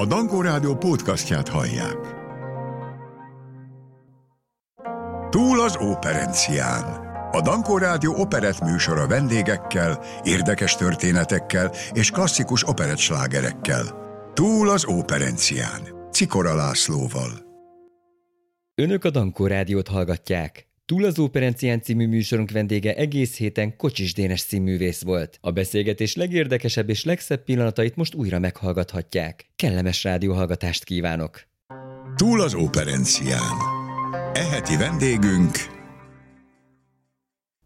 A Dankó Rádió podcastját hallják. Túl az operencián. A Dankó Rádió operett műsora vendégekkel, érdekes történetekkel és klasszikus operettslágerekkel. Túl az operencián. Cikora Lászlóval. Önök a Dankó Rádiót hallgatják. Túl az Operencián című műsorunk vendége egész héten Kocsis Dénes színművész volt. A beszélgetés legérdekesebb és legszebb pillanatait most újra meghallgathatják. Kellemes rádióhallgatást kívánok! Túl az operencián. Eheti vendégünk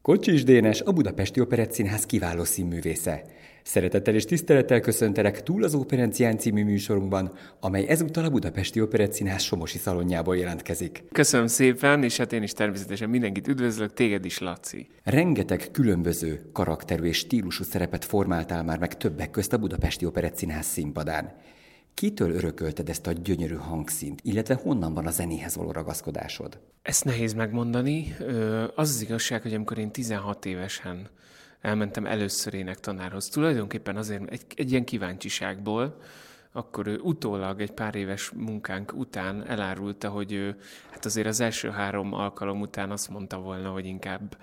Kocsis Dénes a Budapesti Operett Színház kiváló színművésze. Szeretettel és tisztelettel köszöntelek túl az Operencián című műsorunkban, amely ezúttal a Budapesti Operett Színház Somosi szalonjából jelentkezik. Köszönöm szépen, és hát én is természetesen mindenkit üdvözlök, téged is, Laci. Rengeteg különböző karakterű és stílusú szerepet formáltál már meg többek közt a Budapesti Operett Színház színpadán. Kitől örökölted ezt a gyönyörű hangszínt, illetve honnan van a zenéhez való ragaszkodásod? Ezt nehéz megmondani. Az az igazság, hogy amikor én 16 évesen elmentem először énektanárhoz, tulajdonképpen azért egy, egy ilyen kíváncsiságból, akkor ő utólag egy pár éves munkánk után elárulta, hogy ő, hát azért az első három alkalom után azt mondta volna, hogy inkább,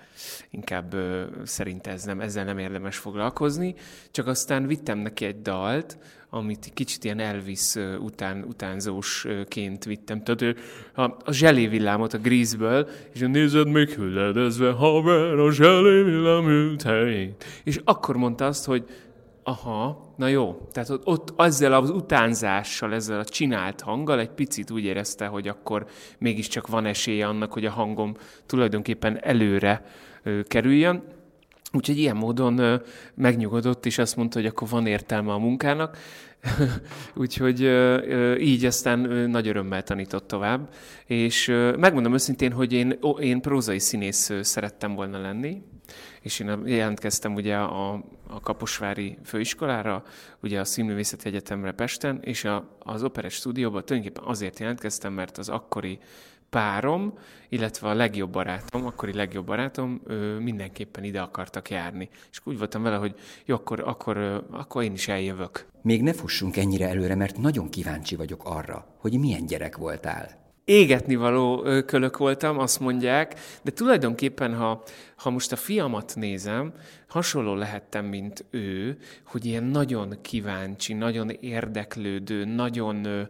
inkább szerint ez nem, ezzel nem érdemes foglalkozni, csak aztán vittem neki egy dalt, amit kicsit ilyen Elvis után, utánzósként vittem. Tehát a, a zselévillámot a Grease-ből, és nézed még hülledezve, haver, a zselévillám ült helyén. És akkor mondta azt, hogy aha, na jó, tehát ott, ott ezzel az utánzással, ezzel a csinált hanggal egy picit úgy érezte, hogy akkor mégiscsak van esélye annak, hogy a hangom tulajdonképpen előre ö, kerüljön. Úgyhogy ilyen módon megnyugodott, és azt mondta, hogy akkor van értelme a munkának. Úgyhogy így aztán nagy örömmel tanított tovább. És megmondom őszintén, hogy én, én prózai színész szerettem volna lenni, és én jelentkeztem ugye a, a Kaposvári főiskolára, ugye a Színművészeti Egyetemre Pesten, és a, az Operett stúdióban tulajdonképpen azért jelentkeztem, mert az akkori párom, illetve a legjobb barátom, akkori legjobb barátom ő mindenképpen ide akartak járni. És úgy voltam vele, hogy jó, akkor, akkor, akkor én is eljövök. Még ne fussunk ennyire előre, mert nagyon kíváncsi vagyok arra, hogy milyen gyerek voltál égetni való kölök voltam, azt mondják, de tulajdonképpen, ha, ha most a fiamat nézem, hasonló lehettem, mint ő, hogy ilyen nagyon kíváncsi, nagyon érdeklődő, nagyon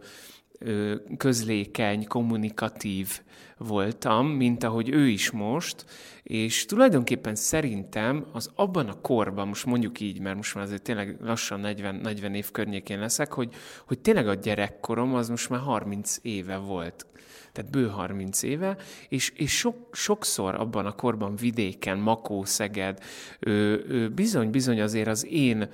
közlékeny, kommunikatív voltam, mint ahogy ő is most, és tulajdonképpen szerintem az abban a korban, most mondjuk így, mert most már azért tényleg lassan 40, 40 év környékén leszek, hogy, hogy tényleg a gyerekkorom az most már 30 éve volt. Tehát bő 30 éve, és, és sok, sokszor abban a korban vidéken, Makó, Szeged, bizony-bizony azért az én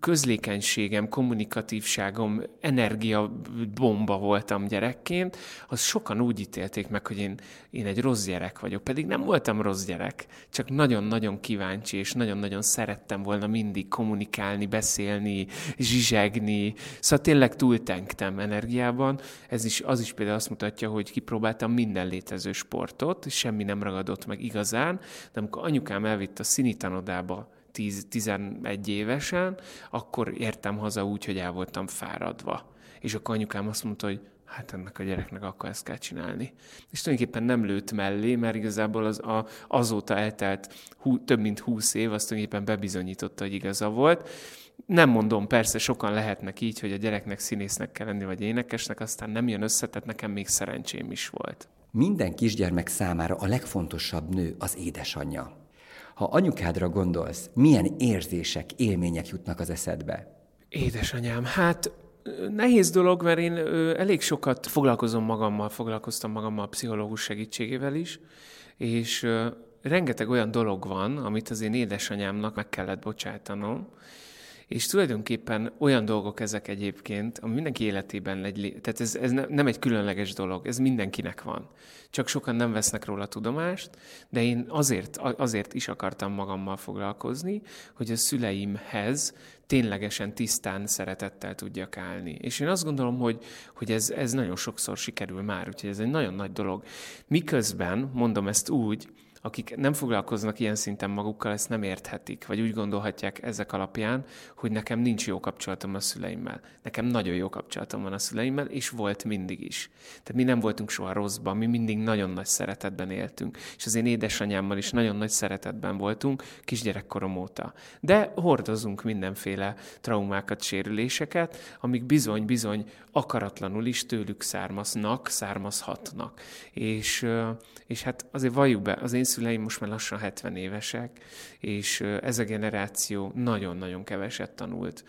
közlékenységem, kommunikatívságom, energiabomba voltam gyerekként, az sokan úgy ítélték meg, hogy én, én egy rossz gyerek vagyok. Pedig nem voltam rossz gyerek, csak nagyon-nagyon kíváncsi, és nagyon-nagyon szerettem volna mindig kommunikálni, beszélni, zsizsegni. Szóval tényleg túltenktem energiában. Ez is, az is például azt mutatja, hogy kipróbáltam minden létező sportot, semmi nem ragadott meg igazán, de amikor anyukám elvitt a színitanodába 10-11 évesen, akkor értem haza úgy, hogy el voltam fáradva. És akkor anyukám azt mondta, hogy hát ennek a gyereknek akkor ezt kell csinálni. És tulajdonképpen nem lőtt mellé, mert igazából az, a, azóta eltelt hú, több mint húsz év, azt tulajdonképpen bebizonyította, hogy igaza volt. Nem mondom, persze sokan lehetnek így, hogy a gyereknek színésznek kell lenni, vagy énekesnek, aztán nem jön össze, tehát nekem még szerencsém is volt. Minden kisgyermek számára a legfontosabb nő az édesanyja. Ha anyukádra gondolsz, milyen érzések, élmények jutnak az eszedbe? Édesanyám, hát nehéz dolog, mert én elég sokat foglalkozom magammal, foglalkoztam magammal a pszichológus segítségével is, és rengeteg olyan dolog van, amit az én édesanyámnak meg kellett bocsájtanom, és tulajdonképpen olyan dolgok ezek egyébként, ami mindenki életében egy, tehát ez, ez nem egy különleges dolog, ez mindenkinek van. Csak sokan nem vesznek róla tudomást, de én azért, azért is akartam magammal foglalkozni, hogy a szüleimhez ténylegesen tisztán szeretettel tudjak állni. És én azt gondolom, hogy, hogy ez, ez nagyon sokszor sikerül már, úgyhogy ez egy nagyon nagy dolog. Miközben, mondom ezt úgy, akik nem foglalkoznak ilyen szinten magukkal, ezt nem érthetik, vagy úgy gondolhatják ezek alapján, hogy nekem nincs jó kapcsolatom a szüleimmel. Nekem nagyon jó kapcsolatom van a szüleimmel, és volt mindig is. Tehát mi nem voltunk soha rosszban, mi mindig nagyon nagy szeretetben éltünk. És az én édesanyámmal is nagyon nagy szeretetben voltunk kisgyerekkorom óta. De hordozunk mindenféle traumákat, sérüléseket, amik bizony-bizony akaratlanul is tőlük származnak, származhatnak. És, és hát azért valljuk be, az én szüleim most már lassan 70 évesek, és ez a generáció nagyon-nagyon keveset tanult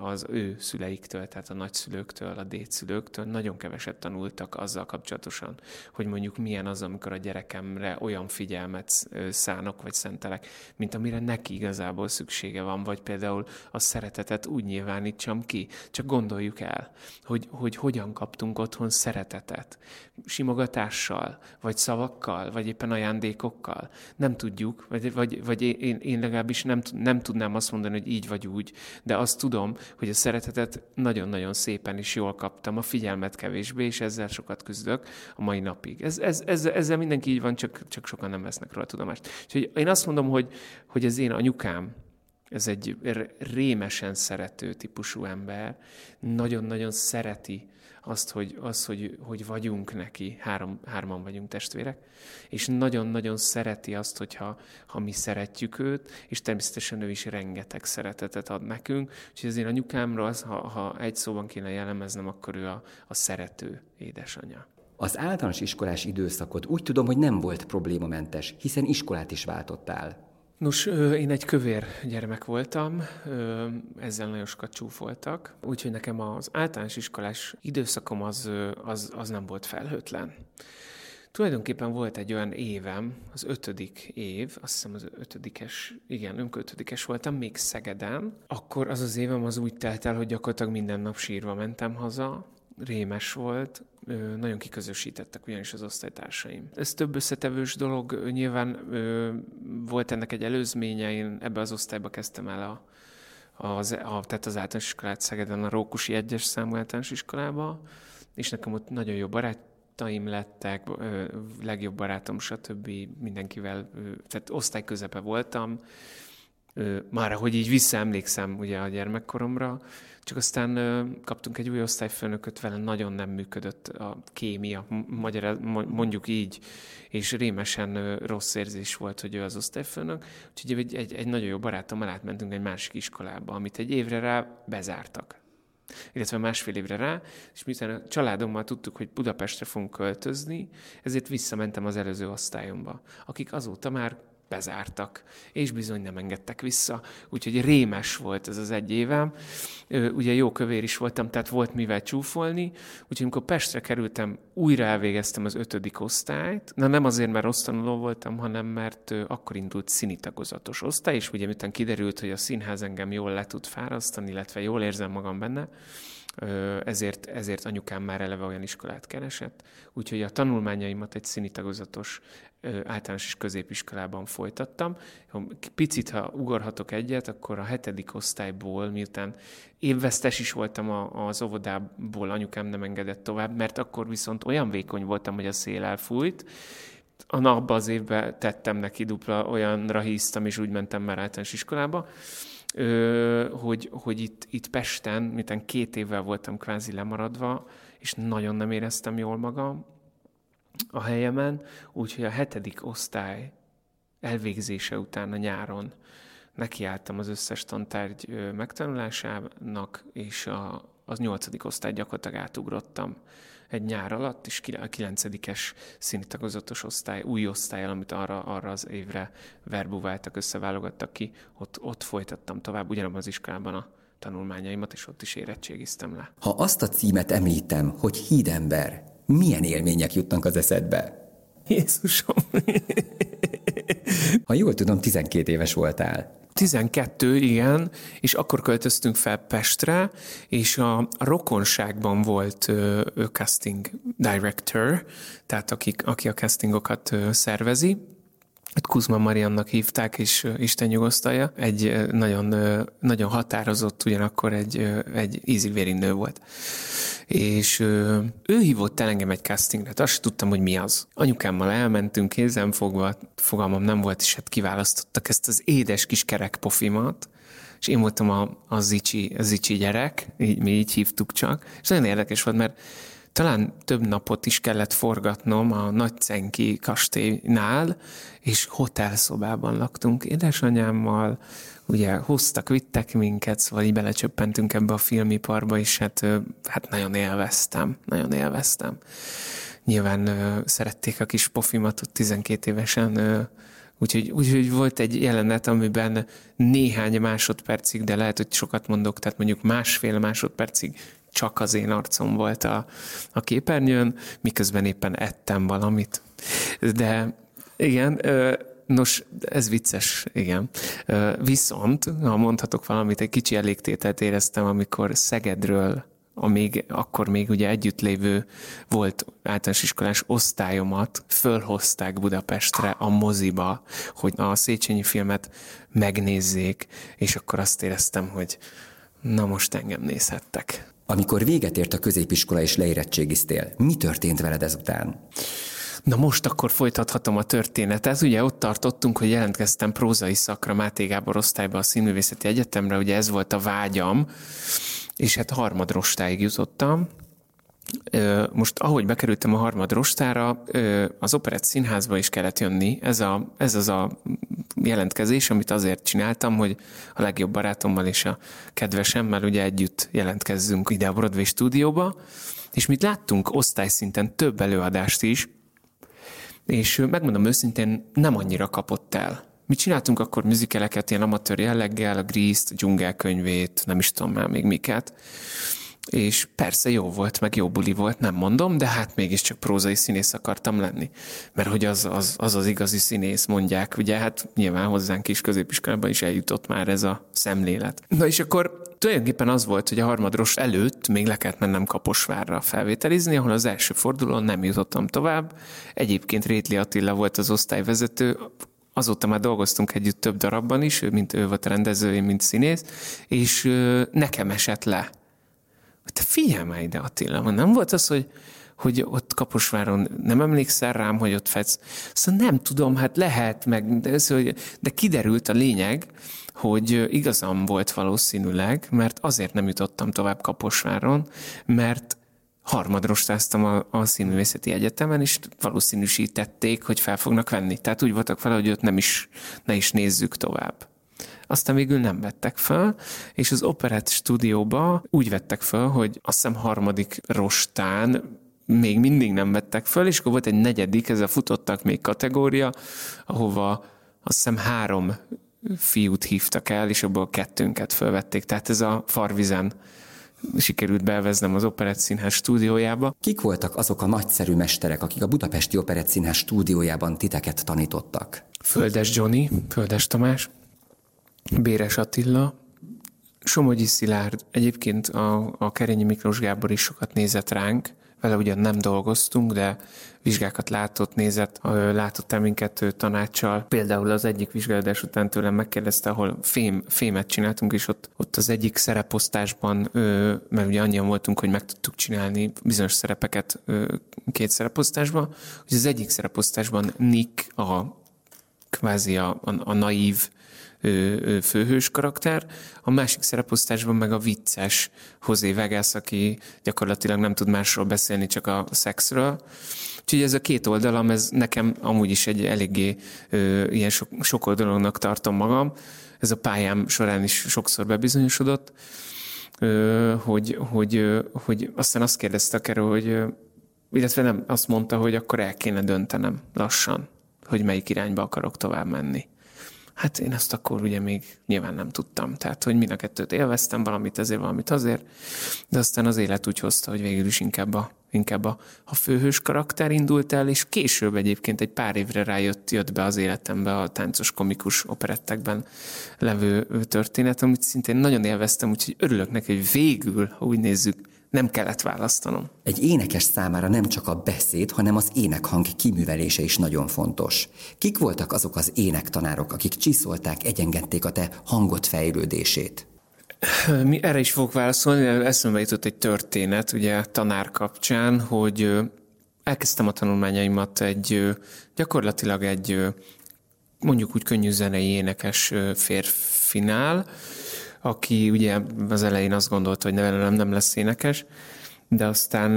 az ő szüleiktől, tehát a nagyszülőktől, a dédszülőktől, nagyon keveset tanultak azzal kapcsolatosan, hogy mondjuk milyen az, amikor a gyerekemre olyan figyelmet szánok, vagy szentelek, mint amire neki igazából szüksége van, vagy például a szeretetet úgy nyilvánítsam ki. Csak gondoljuk el, hogy, hogy hogyan kaptunk otthon szeretetet. Simogatással, vagy szavakkal, vagy éppen ajándékokkal. Nem tudjuk, vagy, vagy, vagy én, én legalábbis nem, nem tudnám azt mondani, hogy így vagy úgy, de azt tudom, hogy a szeretetet nagyon-nagyon szépen is jól kaptam, a figyelmet kevésbé, és ezzel sokat küzdök a mai napig. Ez, ez, ez, ezzel mindenki így van, csak, csak sokan nem vesznek róla tudomást. Úgyhogy én azt mondom, hogy, hogy az én anyukám, ez egy rémesen szerető típusú ember, nagyon-nagyon szereti azt, hogy, az, hogy, hogy vagyunk neki, három, hárman vagyunk testvérek, és nagyon-nagyon szereti azt, hogyha ha mi szeretjük őt, és természetesen ő is rengeteg szeretetet ad nekünk, úgyhogy az én anyukámról, az, ha, ha egy szóban kéne jellemeznem, akkor ő a, a szerető édesanyja. Az általános iskolás időszakot úgy tudom, hogy nem volt problémamentes, hiszen iskolát is váltottál. Nos, én egy kövér gyermek voltam, ezzel nagyon sokat csúfoltak, úgyhogy nekem az általános iskolás időszakom az, az, az nem volt felhőtlen. Tulajdonképpen volt egy olyan évem, az ötödik év, azt hiszem az ötödikes, igen, ötödikes voltam, még Szegeden. Akkor az az évem az úgy telt el, hogy gyakorlatilag minden nap sírva mentem haza, rémes volt, nagyon kiközösítettek ugyanis az osztálytársaim. Ez több összetevős dolog, nyilván volt ennek egy előzménye, én ebbe az osztályba kezdtem el a, az, a, tehát az általános iskolát Szegeden, a Rókusi egyes számú általános iskolába, és nekem ott nagyon jó barátaim lettek, legjobb barátom, stb. mindenkivel, tehát osztályközepe voltam, már hogy így visszaemlékszem ugye a gyermekkoromra, csak aztán kaptunk egy új osztályfőnököt, vele nagyon nem működött a kémia, magyar, mondjuk így, és rémesen rossz érzés volt, hogy ő az osztályfőnök, úgyhogy egy, egy, egy nagyon jó barátommal átmentünk egy másik iskolába, amit egy évre rá bezártak. Illetve másfél évre rá, és miután a családommal tudtuk, hogy Budapestre fogunk költözni, ezért visszamentem az előző osztályomba, akik azóta már bezártak, és bizony nem engedtek vissza, úgyhogy rémes volt ez az egy évem. Ugye jó kövér is voltam, tehát volt mivel csúfolni, úgyhogy amikor Pestre kerültem, újra elvégeztem az ötödik osztályt, na nem azért, mert rossz tanuló voltam, hanem mert akkor indult színitagozatos osztály, és ugye miután kiderült, hogy a színház engem jól le tud fárasztani, illetve jól érzem magam benne, ezért, ezért anyukám már eleve olyan iskolát keresett. Úgyhogy a tanulmányaimat egy színitagozatos általános és középiskolában folytattam. Picit, ha ugorhatok egyet, akkor a hetedik osztályból, miután évvesztes is voltam az óvodából, anyukám nem engedett tovább, mert akkor viszont olyan vékony voltam, hogy a szél elfújt, a napban az évben tettem neki dupla, olyanra híztam, és úgy mentem már általános iskolába, hogy, hogy itt, itt Pesten, miután két évvel voltam kvázi lemaradva, és nagyon nem éreztem jól magam a helyemen, úgyhogy a hetedik osztály elvégzése után a nyáron nekiálltam az összes tantárgy megtanulásának, és a, az nyolcadik osztály gyakorlatilag átugrottam egy nyár alatt, és a kilencedikes színitagozatos osztály, új osztály, amit arra, arra az évre verbuváltak, összeválogattak ki, ott, ott folytattam tovább, ugyanabban az iskolában a tanulmányaimat, és ott is érettségiztem le. Ha azt a címet említem, hogy hídember, milyen élmények jutnak az eszedbe? Jézusom! Ha jól tudom, 12 éves voltál. 12, igen, és akkor költöztünk fel Pestre, és a, a rokonságban volt ö, casting director, tehát aki, aki a castingokat szervezi, Kuzma Mariannak hívták, és Isten nyugosztalja. Egy nagyon, nagyon határozott, ugyanakkor egy, egy ízig nő volt. És ő hívott el engem egy castingre, azt sem tudtam, hogy mi az. Anyukámmal elmentünk, kézem fogva, fogalmam nem volt, és hát kiválasztottak ezt az édes kis kerek pofimat, és én voltam a, a, zicsi, a zicsi gyerek, így, mi így hívtuk csak, és nagyon érdekes volt, mert talán több napot is kellett forgatnom a Nagycenki kastélynál, és hotelszobában laktunk édesanyámmal, ugye hoztak, vittek minket, szóval így belecsöppentünk ebbe a filmiparba, és hát, hát nagyon élveztem, nagyon élveztem. Nyilván szerették a kis pofimat ott 12 évesen, Úgyhogy, úgyhogy volt egy jelenet, amiben néhány másodpercig, de lehet, hogy sokat mondok, tehát mondjuk másfél másodpercig csak az én arcom volt a, a képernyőn, miközben éppen ettem valamit. De igen, Nos, ez vicces, igen. Viszont, ha mondhatok valamit, egy kicsi elégtételt éreztem, amikor Szegedről a még, akkor még ugye együtt lévő volt általános iskolás osztályomat fölhozták Budapestre a moziba, hogy a Széchenyi filmet megnézzék, és akkor azt éreztem, hogy na most engem nézhettek. Amikor véget ért a középiskola és leérettségiztél, mi történt veled ezután? Na most akkor folytathatom a történetet. Ugye ott tartottunk, hogy jelentkeztem prózai szakra Máté Gábor osztályba a Színművészeti Egyetemre, ugye ez volt a vágyam, és hát harmadrostáig jutottam, most ahogy bekerültem a harmad rostára, az Operett Színházba is kellett jönni. Ez, a, ez az a jelentkezés, amit azért csináltam, hogy a legjobb barátommal és a kedvesemmel ugye együtt jelentkezzünk ide a Broadway stúdióba, és mit láttunk? Osztályszinten több előadást is, és megmondom őszintén, nem annyira kapott el. Mi csináltunk akkor? Műzikeleket ilyen amatőr jelleggel, a Grease-t, a dzsungelkönyvét, nem is tudom már még miket, és persze jó volt, meg jó buli volt, nem mondom, de hát mégiscsak prózai színész akartam lenni. Mert hogy az az, az, az igazi színész, mondják, ugye hát nyilván hozzánk is középiskolában is eljutott már ez a szemlélet. Na és akkor tulajdonképpen az volt, hogy a harmadros előtt még le kellett mennem Kaposvárra felvételizni, ahol az első fordulón nem jutottam tovább. Egyébként Rétli Attila volt az osztályvezető, azóta már dolgoztunk együtt több darabban is, mint ő volt rendező, én mint színész, és nekem esett le te figyelj már ide Attila, nem volt az, hogy, hogy ott Kaposváron nem emlékszel rám, hogy ott fedsz. Szóval nem tudom, hát lehet, meg, de, de kiderült a lényeg, hogy igazam volt valószínűleg, mert azért nem jutottam tovább Kaposváron, mert harmadrostáztam a, a színművészeti egyetemen, és valószínűsítették, hogy fel fognak venni. Tehát úgy voltak fel, hogy ott nem is, ne is nézzük tovább aztán végül nem vettek fel, és az operett stúdióba úgy vettek fel, hogy azt hiszem harmadik rostán még mindig nem vettek föl, és akkor volt egy negyedik, ez a futottak még kategória, ahova azt hiszem három fiút hívtak el, és abból kettőnket fölvették. Tehát ez a Farvizen sikerült beveznem az Operett Színház stúdiójába. Kik voltak azok a nagyszerű mesterek, akik a Budapesti Operett Színház stúdiójában titeket tanítottak? Földes Johnny, Földes Tamás, Béres Attila, Somogyi Szilárd, egyébként a, a Kerényi Miklós Gábor is sokat nézett ránk, vele ugyan nem dolgoztunk, de vizsgákat látott, nézett, látott minket tanácssal. Például az egyik vizsgálódás után tőlem megkérdezte, ahol fém, fémet csináltunk, és ott, ott az egyik szereposztásban, mert ugye annyian voltunk, hogy meg tudtuk csinálni bizonyos szerepeket két szereposztásban, hogy az egyik szereposztásban Nick, a kvázi a, a, a naív főhős karakter, a másik szereposztásban meg a vicces Hozé Vegas, aki gyakorlatilag nem tud másról beszélni, csak a szexről. Úgyhogy ez a két oldalam, ez nekem amúgy is egy eléggé ö, ilyen sok, sok dolognak tartom magam. Ez a pályám során is sokszor bebizonyosodott, ö, hogy, hogy, hogy aztán azt kérdeztek erről, hogy illetve nem, azt mondta, hogy akkor el kéne döntenem lassan, hogy melyik irányba akarok tovább menni. Hát én ezt akkor ugye még nyilván nem tudtam. Tehát, hogy mind a kettőt élveztem, valamit ezért, valamit azért, de aztán az élet úgy hozta, hogy végül is inkább a, inkább a, a főhős karakter indult el, és később egyébként egy pár évre rájött, jött be az életembe a táncos komikus operettekben levő történet, amit szintén nagyon élveztem, úgyhogy örülök neki, hogy végül, ha úgy nézzük, Nem kellett választanom. Egy énekes számára nem csak a beszéd, hanem az énekhang kiművelése is nagyon fontos. Kik voltak azok az énektanárok, akik csiszolták, egyengedték a te hangot fejlődését? Mi erre is fogok válaszolni, eszembe jutott egy történet, ugye tanár kapcsán, hogy elkezdtem a tanulmányaimat egy gyakorlatilag egy mondjuk úgy könnyű zenei énekes férfinál, aki ugye az elején azt gondolta, hogy nem, nem lesz énekes, de aztán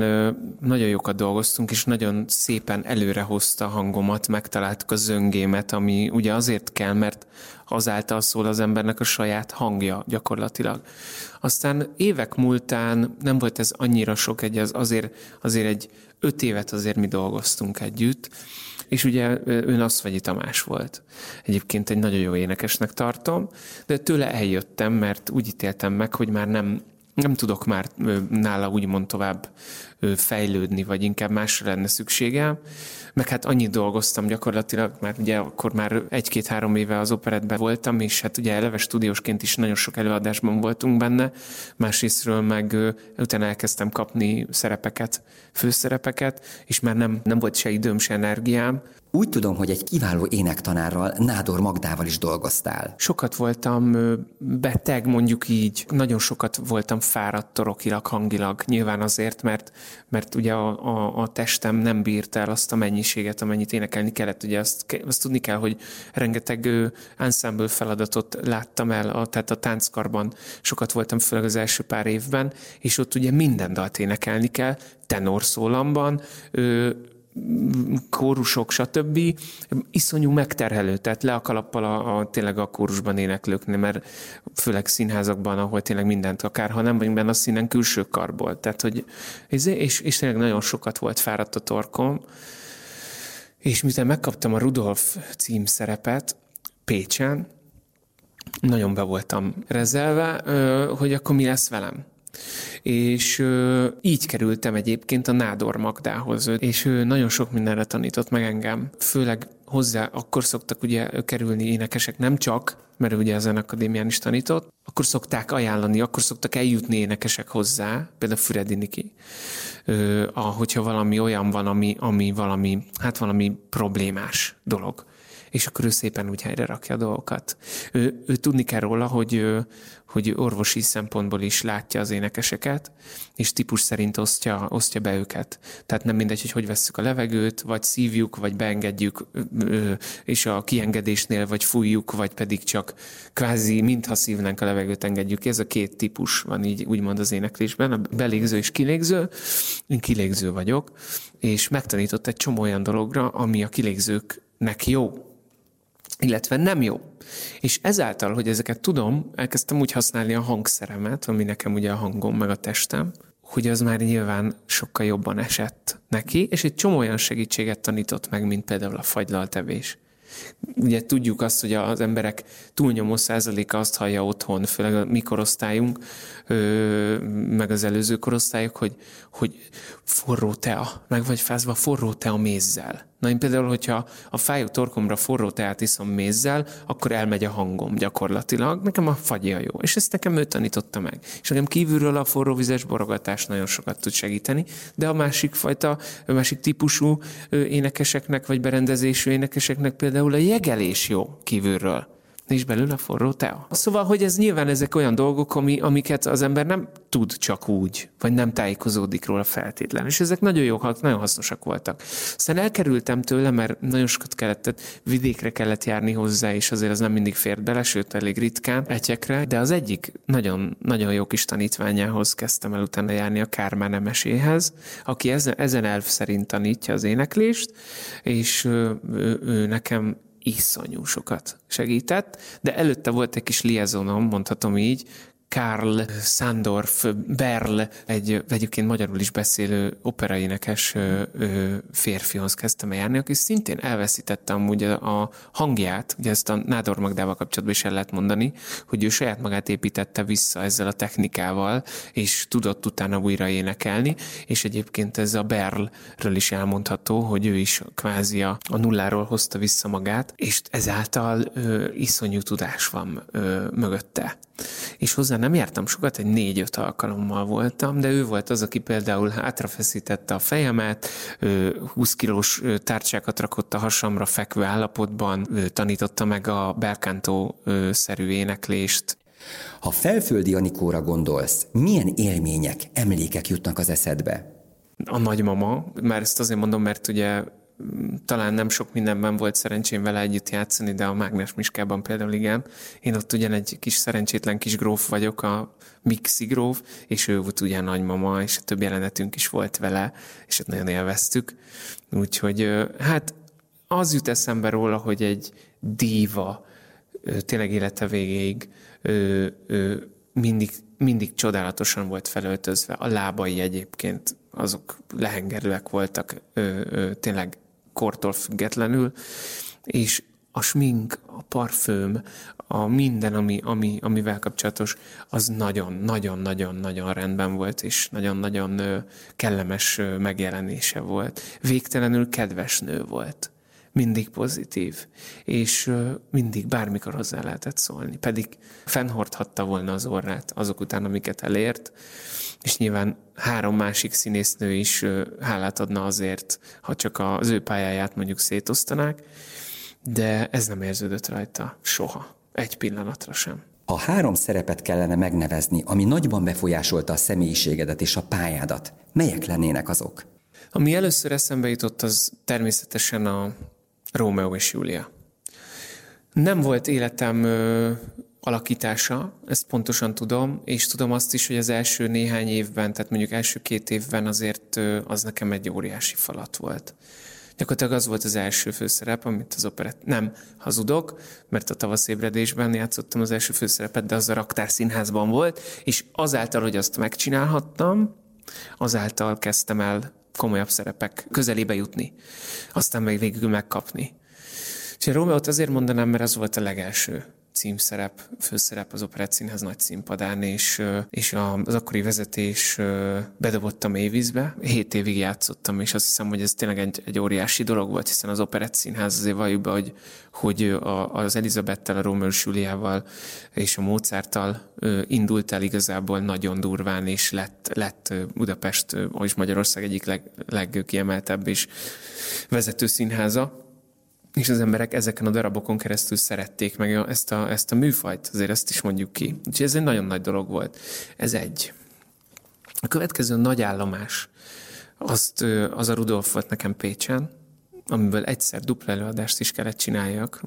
nagyon jókat dolgoztunk, és nagyon szépen előre hozta a hangomat, megtaláltuk a zöngémet, ami ugye azért kell, mert azáltal szól az embernek a saját hangja gyakorlatilag. Aztán évek múltán nem volt ez annyira sok, egy, az azért, azért egy öt évet azért mi dolgoztunk együtt, és ugye ő Nasszvagyi Tamás volt. Egyébként egy nagyon jó énekesnek tartom, de tőle eljöttem, mert úgy ítéltem meg, hogy már nem, nem tudok már nála úgymond tovább fejlődni, vagy inkább másra lenne szükségem. Meg hát annyit dolgoztam gyakorlatilag, mert ugye akkor már egy-két-három éve az operetben voltam, és hát ugye eleve stúdiósként is nagyon sok előadásban voltunk benne, másrésztről meg utána elkezdtem kapni szerepeket, főszerepeket, és már nem, nem volt se időm, se energiám, úgy tudom, hogy egy kiváló énektanárral, Nádor Magdával is dolgoztál. Sokat voltam beteg, mondjuk így. Nagyon sokat voltam fáradt torokilag, hangilag. Nyilván azért, mert, mert ugye a, a, a testem nem bírt el azt a mennyiséget, amennyit énekelni kellett. Ugye azt, azt tudni kell, hogy rengeteg ensemble feladatot láttam el, a, tehát a tánckarban sokat voltam, főleg az első pár évben, és ott ugye minden dalt énekelni kell, tenorszólamban, kórusok, stb. iszonyú megterhelő, tehát le a kalappal a, a, tényleg a kórusban éneklőknél, mert főleg színházakban, ahol tényleg mindent akár, ha nem vagyunk benne a színen külső karból. Tehát, hogy, és, és tényleg nagyon sokat volt fáradt a torkom, és miután megkaptam a Rudolf cím szerepet Pécsen, nagyon be voltam rezelve, hogy akkor mi lesz velem és így kerültem egyébként a Nádor Magdához, és ő nagyon sok mindenre tanított meg engem, főleg hozzá akkor szoktak ugye kerülni énekesek, nem csak, mert ugye a Zenakadémián is tanított, akkor szokták ajánlani, akkor szoktak eljutni énekesek hozzá, például Füredi Niki, hogyha valami olyan van, ami, ami valami, hát valami problémás dolog és akkor ő szépen úgy helyre rakja a dolgokat. Ő, ő tudni kell róla, hogy, hogy orvosi szempontból is látja az énekeseket, és típus szerint osztja, osztja be őket. Tehát nem mindegy, hogy hogy vesszük a levegőt, vagy szívjuk, vagy beengedjük, és a kiengedésnél vagy fújjuk, vagy pedig csak kvázi, mintha szívnánk a levegőt engedjük. Ez a két típus van így úgymond az éneklésben, a belégző és kilégző. Én kilégző vagyok, és megtanított egy csomó olyan dologra, ami a kilégzőknek jó, illetve nem jó. És ezáltal, hogy ezeket tudom, elkezdtem úgy használni a hangszeremet, ami nekem ugye a hangom, meg a testem, hogy az már nyilván sokkal jobban esett neki, és egy csomó olyan segítséget tanított meg, mint például a fagylaltevés. Ugye tudjuk azt, hogy az emberek túlnyomó százaléka azt hallja otthon, főleg a mi korosztályunk, meg az előző korosztályok, hogy, hogy forró tea, meg vagy fázva forró tea mézzel. Na én például, hogyha a fájó torkomra forró teát iszom mézzel, akkor elmegy a hangom gyakorlatilag. Nekem a fagyja jó. És ezt nekem ő tanította meg. És nekem kívülről a forró vizes borogatás nagyon sokat tud segíteni, de a másik fajta, a másik típusú énekeseknek, vagy berendezésű énekeseknek például a jegelés jó kívülről nincs belőle forró tea. Szóval, hogy ez nyilván ezek olyan dolgok, ami, amiket az ember nem tud csak úgy, vagy nem tájékozódik róla feltétlenül. És ezek nagyon jók, nagyon hasznosak voltak. Aztán elkerültem tőle, mert nagyon sokat kellett, tehát vidékre kellett járni hozzá, és azért az nem mindig fért bele, sőt, elég ritkán egyekre, de az egyik nagyon, nagyon jó kis tanítványához kezdtem el utána járni a Kármán Emeséhez, aki ezen, ezen elv szerint tanítja az éneklést, és ő, ő, ő nekem iszonyú sokat segített, de előtte volt egy kis liazonom, mondhatom így, Karl Sandorf Berl, egy egyébként magyarul is beszélő operaénekes férfihoz kezdtem el járni, aki szintén elveszítette amúgy a hangját, ugye ezt a Nádor Magdával kapcsolatban is el lehet mondani, hogy ő saját magát építette vissza ezzel a technikával, és tudott utána újra énekelni, és egyébként ez a Berlről is elmondható, hogy ő is kvázi a nulláról hozta vissza magát, és ezáltal ö, iszonyú tudás van ö, mögötte. És hozzá nem jártam sokat, egy négy-öt alkalommal voltam, de ő volt az, aki például hátrafeszítette a fejemet, 20 kilós tárcsákat rakott a hasamra fekvő állapotban, tanította meg a belkántó-szerű éneklést. Ha felföldi Anikóra gondolsz, milyen élmények, emlékek jutnak az eszedbe? A nagymama, már ezt azért mondom, mert ugye talán nem sok mindenben volt szerencsém vele együtt játszani, de a Mágnes Miskában például igen. Én ott ugyan egy kis szerencsétlen kis gróf vagyok, a Mixi gróf, és ő volt ugye nagymama, és több jelenetünk is volt vele, és ott nagyon élveztük. Úgyhogy hát az jut eszembe róla, hogy egy díva tényleg élete végéig mindig, mindig csodálatosan volt felöltözve. A lábai egyébként azok lehengerőek voltak, ö, ö, tényleg kortól függetlenül, és a smink, a parfüm, a minden, ami, ami, amivel kapcsolatos, az nagyon-nagyon-nagyon-nagyon rendben volt, és nagyon-nagyon kellemes megjelenése volt. Végtelenül kedves nő volt. Mindig pozitív, és mindig bármikor hozzá lehetett szólni. Pedig fennhordhatta volna az orrát azok után, amiket elért, és nyilván három másik színésznő is hálát adna azért, ha csak az ő pályáját mondjuk szétosztanák, de ez nem érződött rajta soha, egy pillanatra sem. A három szerepet kellene megnevezni, ami nagyban befolyásolta a személyiségedet és a pályádat. Melyek lennének azok? Ami először eszembe jutott, az természetesen a Rómeó és Júlia. Nem volt életem alakítása, ezt pontosan tudom, és tudom azt is, hogy az első néhány évben, tehát mondjuk első két évben azért az nekem egy óriási falat volt. Gyakorlatilag az volt az első főszerep, amit az operett... Nem, hazudok, mert a tavaszébredésben játszottam az első főszerepet, de az a raktár színházban volt, és azáltal, hogy azt megcsinálhattam, azáltal kezdtem el komolyabb szerepek közelébe jutni. Aztán meg végül megkapni. És Rómeót azért mondanám, mert az volt a legelső címszerep, főszerep az Operett Színház nagy színpadán, és, és az akkori vezetés bedobott a mélyvízbe. Hét évig játszottam, és azt hiszem, hogy ez tényleg egy, egy óriási dolog volt, hiszen az Operett Színház azért valljuk be, hogy, hogy a, az Elizabettel, a Romeo Juliával és a Mozarttal indult el igazából nagyon durván, és lett, lett Budapest, és Magyarország egyik leg, legkiemeltebb és vezető színháza és az emberek ezeken a darabokon keresztül szerették meg ezt a, ezt a műfajt, azért ezt is mondjuk ki. Úgyhogy ez egy nagyon nagy dolog volt. Ez egy. A következő nagy állomás, azt, az a Rudolf volt nekem Pécsen, amiből egyszer dupla előadást is kellett csináljak,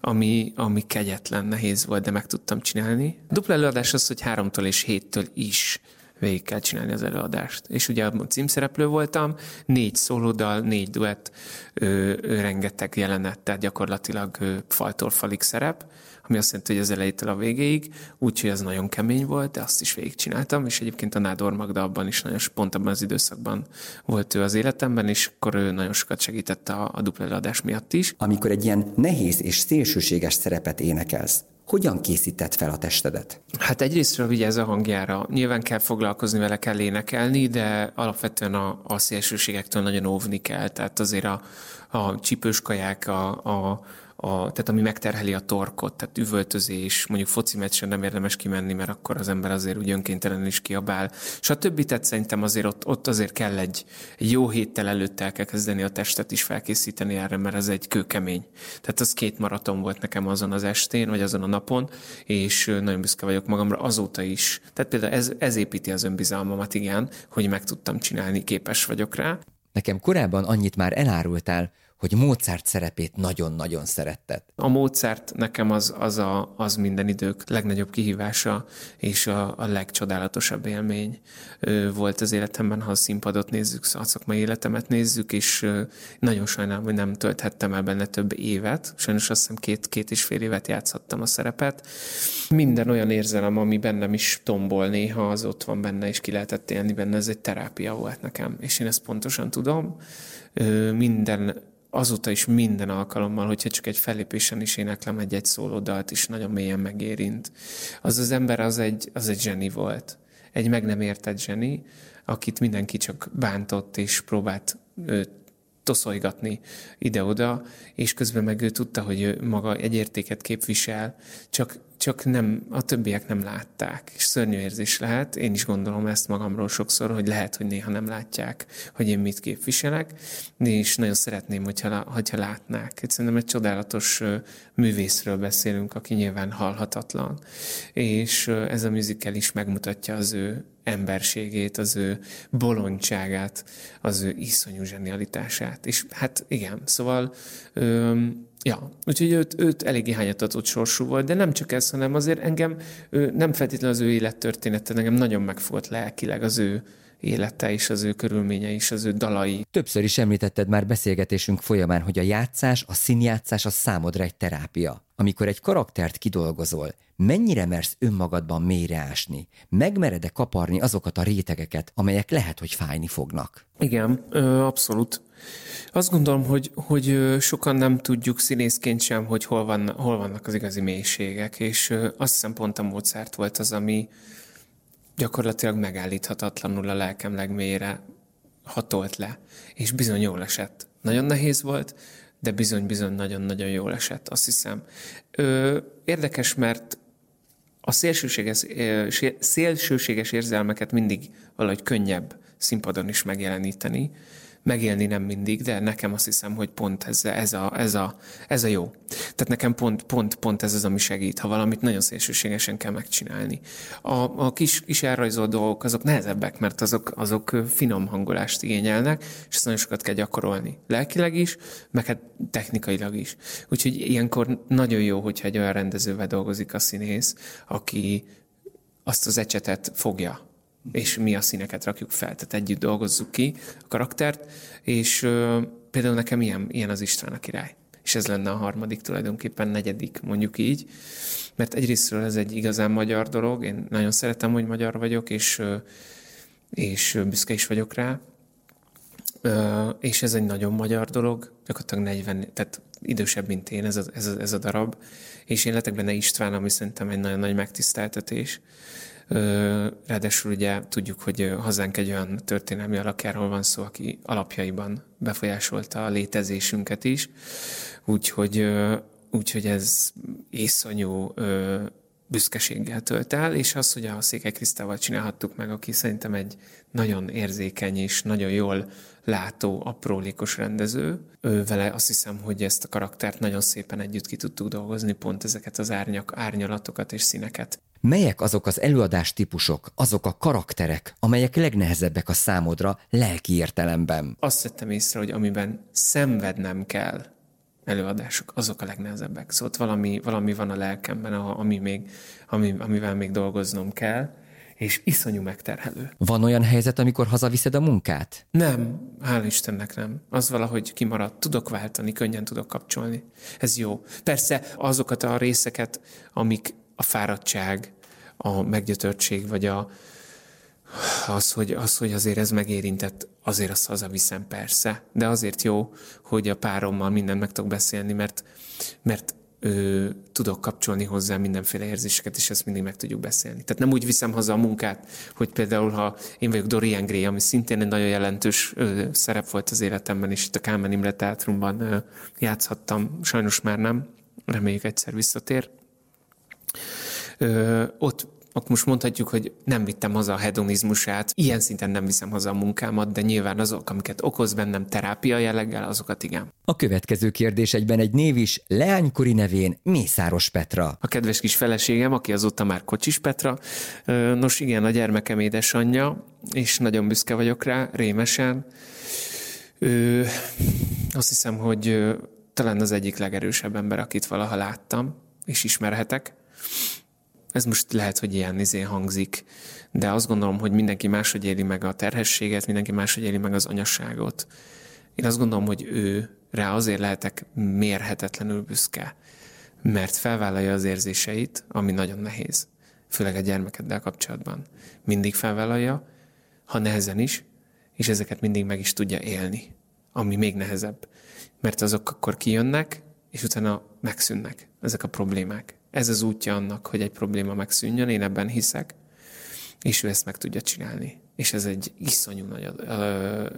ami, ami kegyetlen, nehéz volt, de meg tudtam csinálni. Dupla előadás az, hogy háromtól és héttől is végig kell csinálni az előadást. És ugye a címszereplő voltam, négy szólódal, négy duett, ö, rengeteg jelenet, tehát gyakorlatilag ö, faltól falig szerep, ami azt jelenti, hogy az elejétől a végéig, úgyhogy ez nagyon kemény volt, de azt is végigcsináltam, és egyébként a Nádor Magda abban is nagyon pont abban az időszakban volt ő az életemben, és akkor ő nagyon sokat segített a, a dupla előadás miatt is. Amikor egy ilyen nehéz és szélsőséges szerepet énekelsz, hogyan készített fel a testedet? Hát egyrésztről vigyáz a hangjára. Nyilván kell foglalkozni vele, kell énekelni, de alapvetően a, a szélsőségektől nagyon óvni kell. Tehát azért a, a csípős kaják, a, a a, tehát ami megterheli a torkot, tehát üvöltözés, mondjuk foci meccsen nem érdemes kimenni, mert akkor az ember azért úgy önkéntelenül is kiabál. És a többi, tehát szerintem azért ott, ott azért kell egy, egy jó héttel előtt el kell kezdeni a testet is felkészíteni erre, mert ez egy kőkemény. Tehát az két maraton volt nekem azon az estén, vagy azon a napon, és nagyon büszke vagyok magamra azóta is. Tehát például ez, ez építi az önbizalmamat, igen, hogy meg tudtam csinálni, képes vagyok rá. Nekem korábban annyit már elárultál, hogy Mozart szerepét nagyon-nagyon szeretted. A Mozart nekem az, az, a, az minden idők legnagyobb kihívása, és a, a legcsodálatosabb élmény volt az életemben, ha a színpadot nézzük, a szakmai életemet nézzük, és nagyon sajnálom, hogy nem tölthettem el benne több évet. Sajnos azt hiszem két, két és fél évet játszhattam a szerepet. Minden olyan érzelem, ami bennem is tombol néha, az ott van benne, és ki lehetett élni benne, ez egy terápia volt nekem, és én ezt pontosan tudom. Minden azóta is minden alkalommal, hogyha csak egy fellépésen is éneklem egy-egy szólódalt is nagyon mélyen megérint. Az az ember az egy, az egy zseni volt. Egy meg nem értett zseni, akit mindenki csak bántott és próbált ő, toszolgatni ide-oda, és közben meg ő tudta, hogy ő maga egy értéket képvisel, csak, csak nem, a többiek nem látták, és szörnyű érzés lehet. Én is gondolom ezt magamról sokszor, hogy lehet, hogy néha nem látják, hogy én mit képviselek, és nagyon szeretném, hogyha, hogyha látnák. Egyszerűen egy csodálatos művészről beszélünk, aki nyilván halhatatlan, és ez a musical is megmutatja az ő emberségét, az ő bolondságát, az ő iszonyú zsenialitását. És hát igen, szóval öm, Ja, úgyhogy őt, őt eléggé hányatatott sorsú volt, de nem csak ez, hanem azért engem ő, nem feltétlenül az ő élettörténete, engem nagyon megfogott lelkileg az ő élete és az ő körülménye is, az ő dalai. Többször is említetted már beszélgetésünk folyamán, hogy a játszás, a színjátszás a számodra egy terápia. Amikor egy karaktert kidolgozol, mennyire mersz önmagadban mélyreásni? Megmered-e kaparni azokat a rétegeket, amelyek lehet, hogy fájni fognak? Igen, abszolút. Azt gondolom, hogy, hogy sokan nem tudjuk színészként sem, hogy hol, van, hol vannak az igazi mélységek, és azt hiszem pont a Mozart volt az, ami gyakorlatilag megállíthatatlanul a lelkem legmélyére hatolt le, és bizony jól esett. Nagyon nehéz volt, de bizony-bizony nagyon-nagyon jól esett, azt hiszem. Ö, érdekes, mert a szélsőséges, szélsőséges érzelmeket mindig valahogy könnyebb színpadon is megjeleníteni, megélni nem mindig, de nekem azt hiszem, hogy pont ez, ez, a, ez, a, ez a jó. Tehát nekem pont, pont, pont ez az, ami segít, ha valamit nagyon szélsőségesen kell megcsinálni. A, a kis, kis elrajzolt dolgok azok nehezebbek, mert azok, azok finom hangolást igényelnek, és ezt nagyon sokat kell gyakorolni. Lelkileg is, meg hát technikailag is. Úgyhogy ilyenkor nagyon jó, hogyha egy olyan rendezővel dolgozik a színész, aki azt az ecsetet fogja, és mi a színeket rakjuk fel, tehát együtt dolgozzuk ki a karaktert, és ö, például nekem ilyen, ilyen az István a király. És ez lenne a harmadik, tulajdonképpen negyedik, mondjuk így. Mert egyrésztről ez egy igazán magyar dolog, én nagyon szeretem, hogy magyar vagyok, és, és büszke is vagyok rá, és ez egy nagyon magyar dolog, gyakorlatilag 40, tehát idősebb, mint én ez a, ez a, ez a darab, és én letek benne István, ami szerintem egy nagyon nagy megtiszteltetés. Ráadásul ugye tudjuk, hogy hazánk egy olyan történelmi alakjáról van szó, aki alapjaiban befolyásolta a létezésünket is, úgyhogy, úgyhogy ez észonyú büszkeséggel tölt el, és az, hogy a Székely Krisztával csinálhattuk meg, aki szerintem egy nagyon érzékeny és nagyon jól látó, aprólékos rendező. Ő vele azt hiszem, hogy ezt a karaktert nagyon szépen együtt ki tudtuk dolgozni, pont ezeket az árnyak, árnyalatokat és színeket. Melyek azok az előadás típusok, azok a karakterek, amelyek legnehezebbek a számodra lelki értelemben? Azt vettem észre, hogy amiben szenvednem kell, előadások, azok a legnehezebbek. Szóval valami, valami van a lelkemben, ami még, ami, amivel még dolgoznom kell, és iszonyú megterhelő. Van olyan helyzet, amikor hazaviszed a munkát? Nem, hál' Istennek nem. Az valahogy kimaradt. Tudok váltani, könnyen tudok kapcsolni. Ez jó. Persze azokat a részeket, amik a fáradtság, a meggyötörtség, vagy a, az, hogy, az, hogy azért ez megérintett, azért azt hazaviszem persze. De azért jó, hogy a párommal mindent meg tudok beszélni, mert, mert ö, tudok kapcsolni hozzá mindenféle érzéseket, és ezt mindig meg tudjuk beszélni. Tehát nem úgy viszem haza a munkát, hogy például, ha én vagyok Dorian Gray, ami szintén egy nagyon jelentős ö, szerep volt az életemben, és itt a Kálmán Imre Teátrumban ö, játszhattam, sajnos már nem, reméljük egyszer visszatér. Ö, ott akkor most mondhatjuk, hogy nem vittem haza a hedonizmusát, ilyen szinten nem viszem haza a munkámat, de nyilván azok, amiket okoz bennem terápia jelleggel, azokat igen. A következő kérdés egyben egy név is, leánykori nevén Mészáros Petra. A kedves kis feleségem, aki azóta már Kocsis Petra. Nos igen, a gyermekem édesanyja, és nagyon büszke vagyok rá, rémesen. Ő, azt hiszem, hogy talán az egyik legerősebb ember, akit valaha láttam, és ismerhetek. Ez most lehet, hogy ilyen izé hangzik, de azt gondolom, hogy mindenki máshogy éli meg a terhességet, mindenki máshogy éli meg az anyasságot. Én azt gondolom, hogy ő rá azért lehetek mérhetetlenül büszke, mert felvállalja az érzéseit, ami nagyon nehéz, főleg a gyermekeddel kapcsolatban. Mindig felvállalja, ha nehezen is, és ezeket mindig meg is tudja élni, ami még nehezebb. Mert azok akkor kijönnek, és utána megszűnnek ezek a problémák. Ez az útja annak, hogy egy probléma megszűnjön, én ebben hiszek. és ő ezt meg tudja csinálni. És ez egy iszonyú nagy,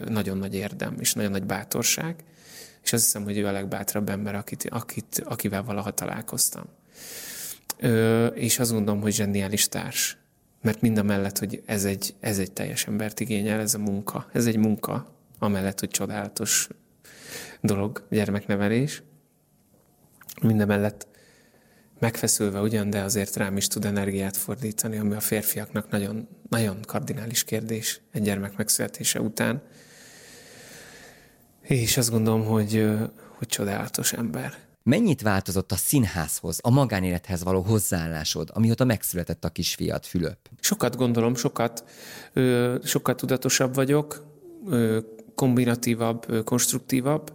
nagyon nagy érdem, és nagyon nagy bátorság, és azt hiszem, hogy ő a legbátrabb ember, akit, akit, akivel valaha találkoztam. Ö, és azt gondolom, hogy zseniális társ. Mert mind a mellett, hogy ez egy, ez egy teljes embert igényel, ez a munka. Ez egy munka, amellett, hogy csodálatos dolog, gyermeknevelés. Minden mellett megfeszülve ugyan, de azért rám is tud energiát fordítani, ami a férfiaknak nagyon, nagyon kardinális kérdés egy gyermek megszületése után. És azt gondolom, hogy, hogy csodálatos ember. Mennyit változott a színházhoz, a magánélethez való hozzáállásod, amióta megszületett a kisfiat, Fülöp? Sokat gondolom, sokat, sokat tudatosabb vagyok, kombinatívabb, konstruktívabb,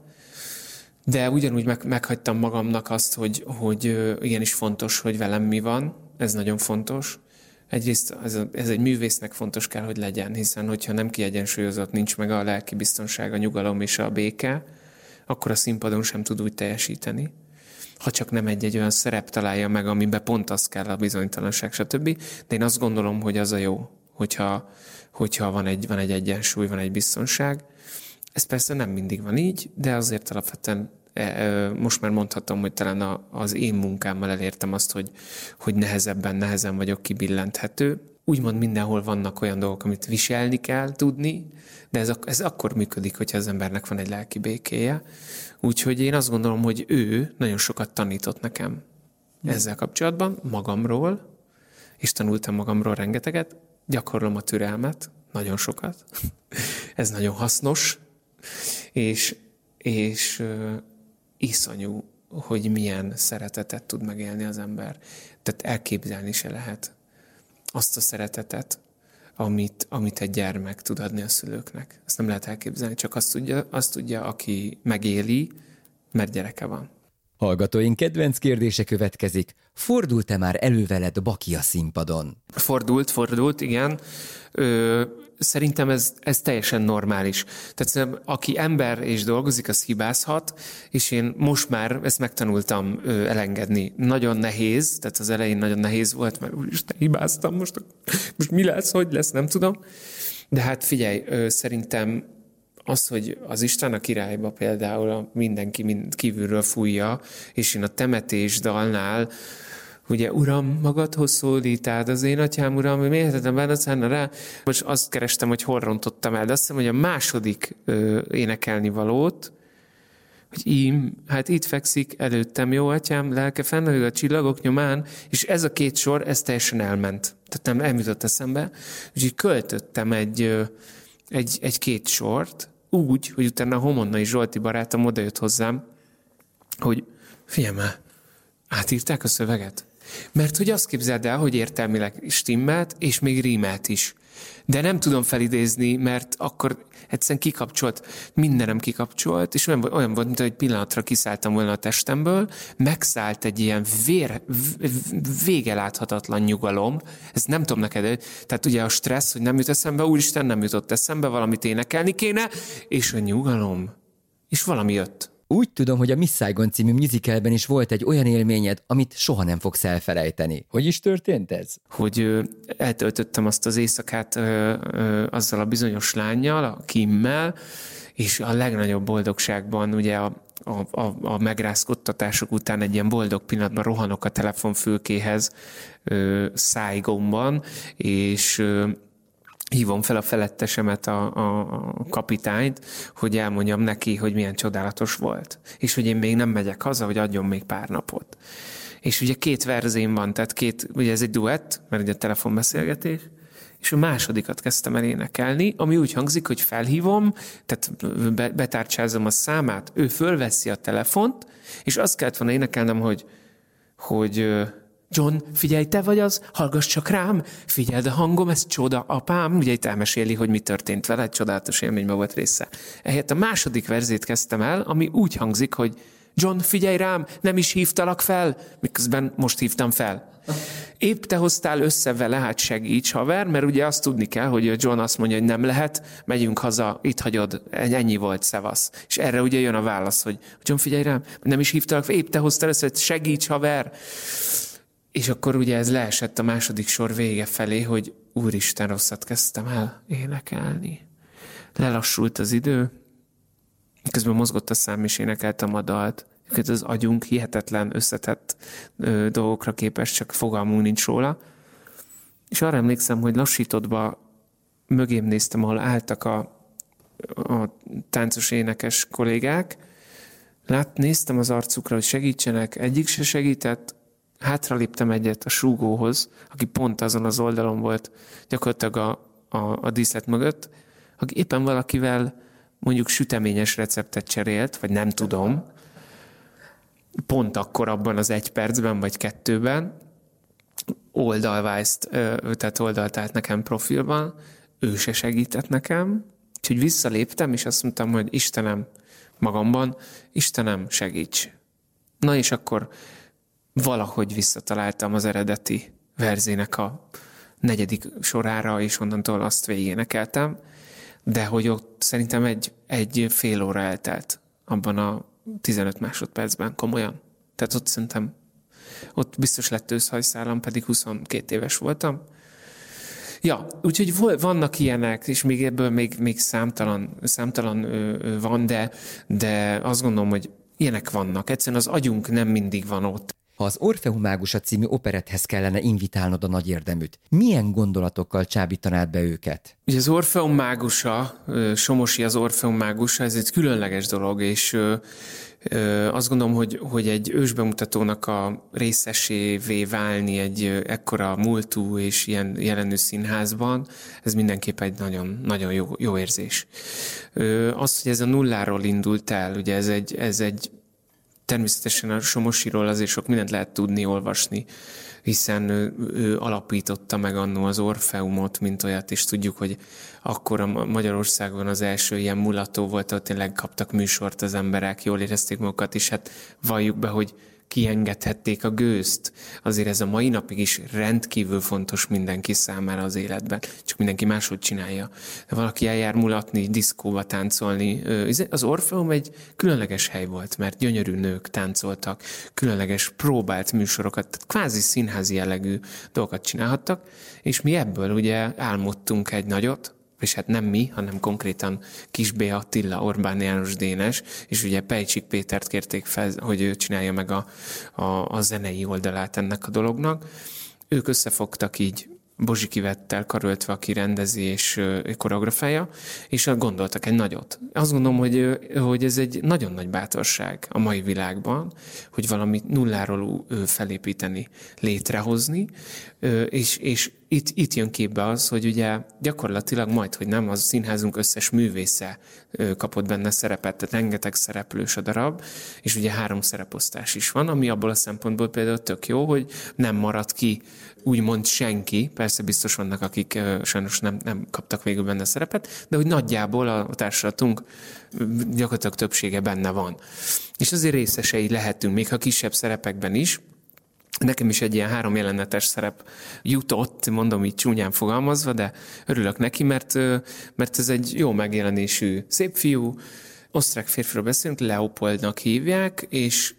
de ugyanúgy meg, meghagytam magamnak azt, hogy, hogy igenis fontos, hogy velem mi van, ez nagyon fontos. Egyrészt ez, ez egy művésznek fontos kell, hogy legyen, hiszen hogyha nem kiegyensúlyozott, nincs meg a lelki biztonság, a nyugalom és a béke, akkor a színpadon sem tud úgy teljesíteni. Ha csak nem egy-egy olyan szerep találja meg, amiben pont az kell a bizonytalanság, stb. De én azt gondolom, hogy az a jó, hogyha, hogyha van, egy, van egy egyensúly, van egy biztonság. Ez persze nem mindig van így, de azért alapvetően e, e, most már mondhatom, hogy talán az én munkámmal elértem azt, hogy, hogy nehezebben, nehezen vagyok kibillenthető. Úgymond mindenhol vannak olyan dolgok, amit viselni kell tudni, de ez, ez akkor működik, hogyha az embernek van egy lelki békéje. Úgyhogy én azt gondolom, hogy ő nagyon sokat tanított nekem ezzel kapcsolatban, magamról, és tanultam magamról rengeteget, gyakorlom a türelmet, nagyon sokat. ez nagyon hasznos, és, és uh, iszonyú, hogy milyen szeretetet tud megélni az ember. Tehát elképzelni se lehet azt a szeretetet, amit, amit egy gyermek tud adni a szülőknek. Ezt nem lehet elképzelni, csak azt tudja, azt tudja aki megéli, mert gyereke van. Hallgatóink kedvenc kérdése következik. Fordult-e már előveled Baki a színpadon? Fordult, fordult, igen. Ö, szerintem ez, ez teljesen normális. Tehát aki ember és dolgozik, az hibázhat, és én most már ezt megtanultam ö, elengedni. Nagyon nehéz, tehát az elején nagyon nehéz volt, mert úristen, hibáztam, most, most mi lesz, hogy lesz, nem tudom. De hát figyelj, ö, szerintem az, hogy az Isten a királyba például mindenki mind kívülről fújja, és én a temetés dalnál ugye, Uram, magadhoz szólítád az én atyám, Uram, mélhetetlen bánat rá. Most azt kerestem, hogy hol rontottam el, de azt hiszem, hogy a második ö, énekelni valót, hogy ím, hát itt fekszik előttem, jó atyám, lelke fennelő a csillagok nyomán, és ez a két sor, ez teljesen elment. Tehát nem eljutott eszembe. Úgyhogy költöttem egy, egy, egy két sort, úgy, hogy utána a Homonnai Zsolti barátom odajött hozzám, hogy figyelj már, átírták a szöveget? Mert hogy azt képzeld el, hogy értelmileg stimmelt, és még rímelt is. De nem tudom felidézni, mert akkor egyszerűen kikapcsolt, mindenem kikapcsolt, és olyan, olyan volt, mint egy pillanatra kiszálltam volna a testemből, megszállt egy ilyen vér, vége láthatatlan nyugalom, ez nem tudom neked, tehát ugye a stressz, hogy nem jut eszembe, úristen, nem jutott eszembe, valamit énekelni kéne, és a nyugalom, és valami jött. Úgy tudom, hogy a Miss Saigon című musicalben is volt egy olyan élményed, amit soha nem fogsz elfelejteni. Hogy is történt ez? Hogy ö, eltöltöttem azt az éjszakát ö, ö, azzal a bizonyos lányjal, a Kimmel, és a legnagyobb boldogságban ugye a, a, a, a megrázkodtatások után egy ilyen boldog pillanatban rohanok a telefonfülkéhez Szájgomban, és ö, hívom fel a felettesemet, a, a, kapitányt, hogy elmondjam neki, hogy milyen csodálatos volt. És hogy én még nem megyek haza, hogy adjon még pár napot. És ugye két verzén van, tehát két, ugye ez egy duett, mert ugye telefonbeszélgetés, és a másodikat kezdtem el énekelni, ami úgy hangzik, hogy felhívom, tehát betárcsázom a számát, ő fölveszi a telefont, és azt kellett volna énekelnem, hogy, hogy John, figyelj, te vagy az, hallgass csak rám, figyeld a hangom, ez csoda, apám. Ugye itt elmeséli, hogy mi történt vele, egy csodálatos élményben volt része. Ehhez a második verzét kezdtem el, ami úgy hangzik, hogy John, figyelj rám, nem is hívtalak fel, miközben most hívtam fel. Épp te hoztál össze vele, hát segíts, haver, mert ugye azt tudni kell, hogy John azt mondja, hogy nem lehet, megyünk haza, itt hagyod, ennyi volt, szevasz. És erre ugye jön a válasz, hogy John, figyelj rám, nem is hívtalak fel, épp te hoztál össze, segíts, haver. És akkor ugye ez leesett a második sor vége felé, hogy úristen, rosszat kezdtem el énekelni. Lelassult az idő, közben mozgott a szám, és énekeltem a dalt. Az agyunk hihetetlen összetett ö, dolgokra képes, csak fogalmunk nincs róla. És arra emlékszem, hogy lassítottba mögém néztem, ahol álltak a, a táncos énekes kollégák. Lát, néztem az arcukra, hogy segítsenek, egyik se segített, hátraléptem egyet a súgóhoz, aki pont azon az oldalon volt, gyakorlatilag a, a, a díszlet mögött, aki éppen valakivel mondjuk süteményes receptet cserélt, vagy nem tudom, pont akkor abban az egy percben, vagy kettőben, oldalvájzt, tehát oldalt állt nekem profilban, ő se segített nekem, úgyhogy visszaléptem, és azt mondtam, hogy Istenem, magamban, Istenem, segíts. Na és akkor valahogy visszataláltam az eredeti verzének a negyedik sorára, és onnantól azt végénekeltem, de hogy ott szerintem egy, egy fél óra eltelt abban a 15 másodpercben, komolyan. Tehát ott szerintem, ott biztos lett őszhajszálam, pedig 22 éves voltam. Ja, úgyhogy vannak ilyenek, és még ebből még, még számtalan, számtalan van, de, de azt gondolom, hogy ilyenek vannak. Egyszerűen az agyunk nem mindig van ott. Ha az Orfeum Mágusa című operethez kellene invitálnod a nagy érdeműt, milyen gondolatokkal csábítanád be őket? Ugye az Orfeum Mágusa, Somosi az Orfeum Mágusa, ez egy különleges dolog, és azt gondolom, hogy, hogy egy ősbemutatónak a részesévé válni egy ekkora múltú és ilyen jelenő színházban, ez mindenképp egy nagyon, nagyon jó, jó érzés. Az, hogy ez a nulláról indult el, ugye ez egy, ez egy természetesen a Somosiról azért sok mindent lehet tudni, olvasni, hiszen ő, ő alapította meg annó az Orfeumot, mint olyat, és tudjuk, hogy akkor a Magyarországon az első ilyen mulató volt, ahol tényleg kaptak műsort az emberek, jól érezték magukat, és hát valljuk be, hogy kiengedhették a gőzt. Azért ez a mai napig is rendkívül fontos mindenki számára az életben. Csak mindenki máshogy csinálja. Valaki eljár mulatni, diszkóba táncolni. Az Orfeum egy különleges hely volt, mert gyönyörű nők táncoltak, különleges próbált műsorokat, tehát kvázi színházi jellegű dolgokat csinálhattak, és mi ebből ugye álmodtunk egy nagyot, és hát nem mi, hanem konkrétan Kisbé Attila, Orbán János Dénes, és ugye Pejcsik Pétert kérték fel, hogy ő csinálja meg a, a, a zenei oldalát ennek a dolognak. Ők összefogtak így Bozsikivettel karöltve, aki rendezi és koreografája, és gondoltak egy nagyot. Azt gondolom, hogy, hogy ez egy nagyon nagy bátorság a mai világban, hogy valamit nulláról felépíteni, létrehozni, és, és itt, itt jön képbe az, hogy ugye gyakorlatilag majd, hogy nem, az színházunk összes művésze kapott benne szerepet, tehát rengeteg szereplős a darab, és ugye három szereposztás is van, ami abból a szempontból például tök jó, hogy nem marad ki úgymond senki, persze biztos vannak, akik sajnos nem, nem kaptak végül benne szerepet, de hogy nagyjából a társadatunk gyakorlatilag többsége benne van. És azért részesei lehetünk, még ha kisebb szerepekben is, Nekem is egy ilyen három jelenetes szerep jutott, mondom így csúnyán fogalmazva, de örülök neki, mert, mert ez egy jó megjelenésű szép fiú, osztrák férfiról beszélünk, Leopoldnak hívják, és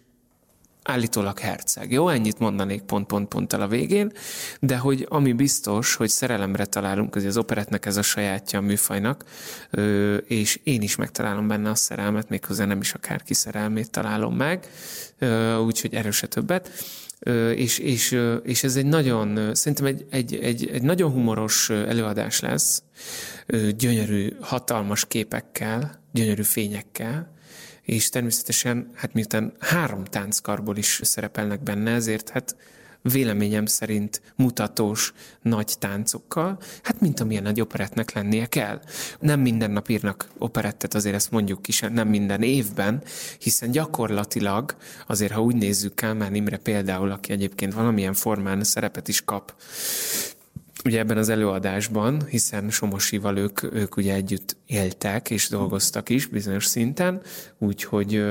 állítólag herceg. Jó, ennyit mondanék pont-pont-ponttal a végén, de hogy ami biztos, hogy szerelemre találunk, az az operetnek ez a sajátja a műfajnak, és én is megtalálom benne a szerelmet, méghozzá nem is akárki szerelmét találom meg, úgyhogy erőse többet és, és, és ez egy nagyon, szerintem egy, egy, egy, egy nagyon humoros előadás lesz, gyönyörű, hatalmas képekkel, gyönyörű fényekkel, és természetesen, hát miután három tánckarból is szerepelnek benne, ezért hát véleményem szerint mutatós nagy táncokkal, hát mint amilyen egy operettnek lennie kell. Nem minden nap írnak operettet, azért ezt mondjuk is, nem minden évben, hiszen gyakorlatilag, azért ha úgy nézzük Kálmán Imre például, aki egyébként valamilyen formán szerepet is kap, ugye ebben az előadásban, hiszen Somosival ők, ők ugye együtt éltek és dolgoztak is bizonyos szinten, úgyhogy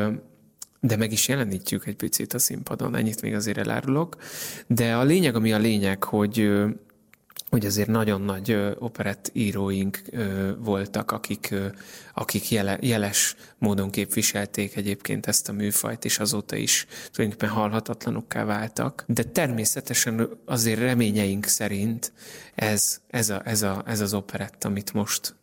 de meg is jelenítjük egy picit a színpadon, ennyit még azért elárulok. De a lényeg, ami a lényeg, hogy hogy azért nagyon nagy operett íróink voltak, akik, akik jele, jeles módon képviselték egyébként ezt a műfajt, és azóta is tulajdonképpen halhatatlanokká váltak. De természetesen azért reményeink szerint ez, ez, a, ez, a, ez az operett, amit most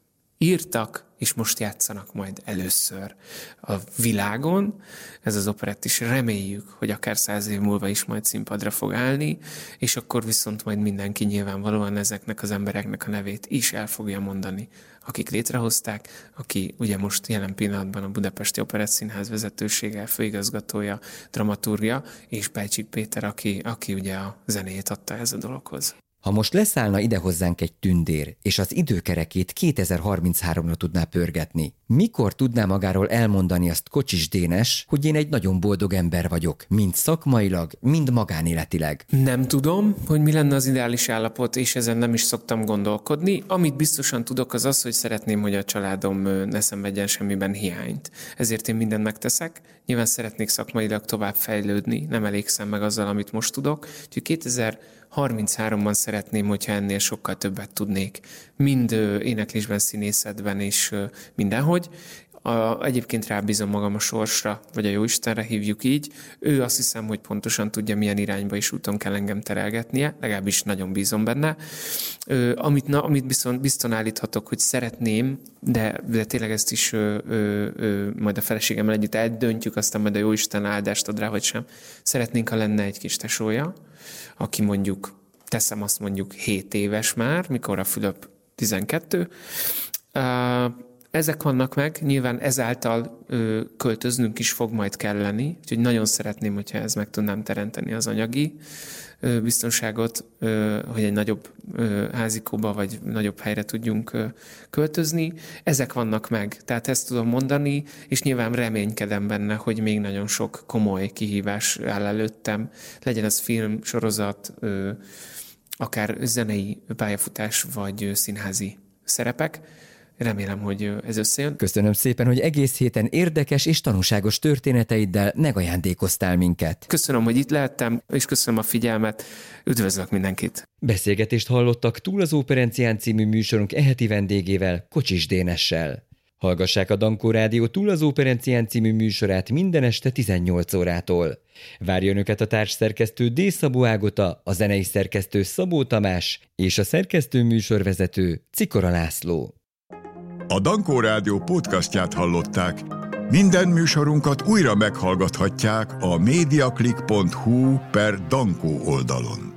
írtak, és most játszanak majd először a világon. Ez az operett is reméljük, hogy akár száz év múlva is majd színpadra fog állni, és akkor viszont majd mindenki nyilvánvalóan ezeknek az embereknek a nevét is el fogja mondani, akik létrehozták, aki ugye most jelen pillanatban a Budapesti Operett Színház vezetősége, főigazgatója, dramaturgia, és Pejcsik Péter, aki, aki ugye a zenét adta ez a dologhoz. Ha most leszállna ide hozzánk egy tündér, és az időkerekét 2033-ra tudná pörgetni, mikor tudná magáról elmondani azt Kocsis Dénes, hogy én egy nagyon boldog ember vagyok, mind szakmailag, mind magánéletileg? Nem tudom, hogy mi lenne az ideális állapot, és ezen nem is szoktam gondolkodni. Amit biztosan tudok, az az, hogy szeretném, hogy a családom ne szenvedjen semmiben hiányt. Ezért én mindent megteszek. Nyilván szeretnék szakmailag tovább fejlődni, nem elégszem meg azzal, amit most tudok. Úgyhogy 2000 33-ban szeretném, hogyha ennél sokkal többet tudnék, mind éneklésben, színészetben és mindenhogy. A, egyébként rábízom magam a sorsra, vagy a Jóistenre hívjuk így. Ő azt hiszem, hogy pontosan tudja, milyen irányba is úton kell engem terelgetnie, legalábbis nagyon bízom benne. Ö, amit, na, amit bizton, bizton állíthatok, hogy szeretném, de, de tényleg ezt is ö, ö, ö, majd a feleségemmel együtt eldöntjük, aztán majd a Jóisten áldást ad rá, vagy sem. Szeretnénk, ha lenne egy kis tesója, aki mondjuk, teszem azt mondjuk 7 éves már, mikor a Fülöp 12, ezek vannak meg, nyilván ezáltal ö, költöznünk is fog majd kelleni, úgyhogy nagyon szeretném, hogyha ez meg tudnám teremteni az anyagi ö, biztonságot, ö, hogy egy nagyobb ö, házikóba vagy nagyobb helyre tudjunk ö, költözni. Ezek vannak meg, tehát ezt tudom mondani, és nyilván reménykedem benne, hogy még nagyon sok komoly kihívás áll előttem, legyen ez film, sorozat, ö, akár zenei pályafutás vagy színházi szerepek Remélem, hogy ez összejön. Köszönöm szépen, hogy egész héten érdekes és tanúságos történeteiddel megajándékoztál minket. Köszönöm, hogy itt lehettem, és köszönöm a figyelmet. Üdvözlök mindenkit! Beszélgetést hallottak túl az Operencián című műsorunk eheti vendégével, Kocsis Dénessel. Hallgassák a Dankó Rádió túl az Operencián című műsorát minden este 18 órától. Várjon Önöket a társszerkesztő D. Szabó Ágota, a zenei szerkesztő Szabó Tamás és a szerkesztő műsorvezető Cikora László. A Dankó Rádió podcastját hallották. Minden műsorunkat újra meghallgathatják a mediaclick.hu per Dankó oldalon.